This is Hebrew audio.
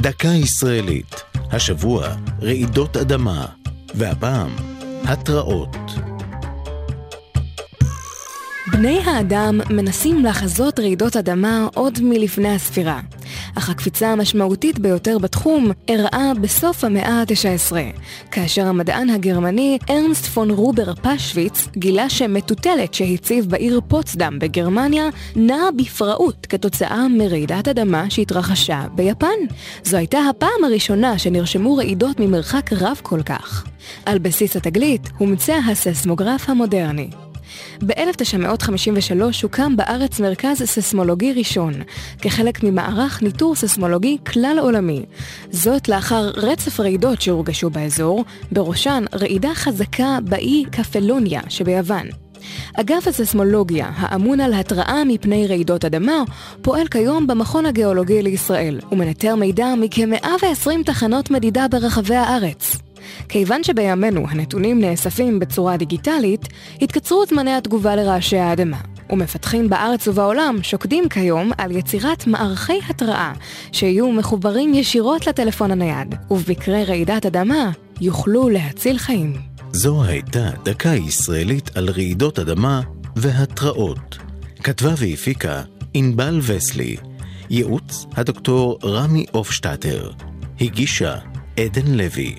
דקה ישראלית, השבוע רעידות אדמה, והפעם התראות. בני האדם מנסים לחזות רעידות אדמה עוד מלפני הספירה. אך הקפיצה המשמעותית ביותר בתחום אירעה בסוף המאה ה-19, כאשר המדען הגרמני ארנסט פון רובר פשוויץ גילה שמטוטלת שהציב בעיר פוצדם בגרמניה נעה בפראות כתוצאה מרעידת אדמה שהתרחשה ביפן. זו הייתה הפעם הראשונה שנרשמו רעידות ממרחק רב כל כך. על בסיס התגלית הומצא הססמוגרף המודרני. ב-1953 הוקם בארץ מרכז ססמולוגי ראשון, כחלק ממערך ניטור ססמולוגי כלל עולמי. זאת לאחר רצף רעידות שהורגשו באזור, בראשן רעידה חזקה באי קפלוניה שביוון. אגף הססמולוגיה, האמון על התראה מפני רעידות אדמה, פועל כיום במכון הגיאולוגי לישראל, ומנטר מידע מכ-120 תחנות מדידה ברחבי הארץ. כיוון שבימינו הנתונים נאספים בצורה דיגיטלית, התקצרו זמני התגובה לרעשי האדמה. ומפתחים בארץ ובעולם שוקדים כיום על יצירת מערכי התראה שיהיו מחוברים ישירות לטלפון הנייד, ובמקרה רעידת אדמה יוכלו להציל חיים. זו הייתה דקה ישראלית על רעידות אדמה והתראות. כתבה והפיקה ענבל וסלי. ייעוץ הדוקטור רמי אופשטטר. הגישה עדן לוי.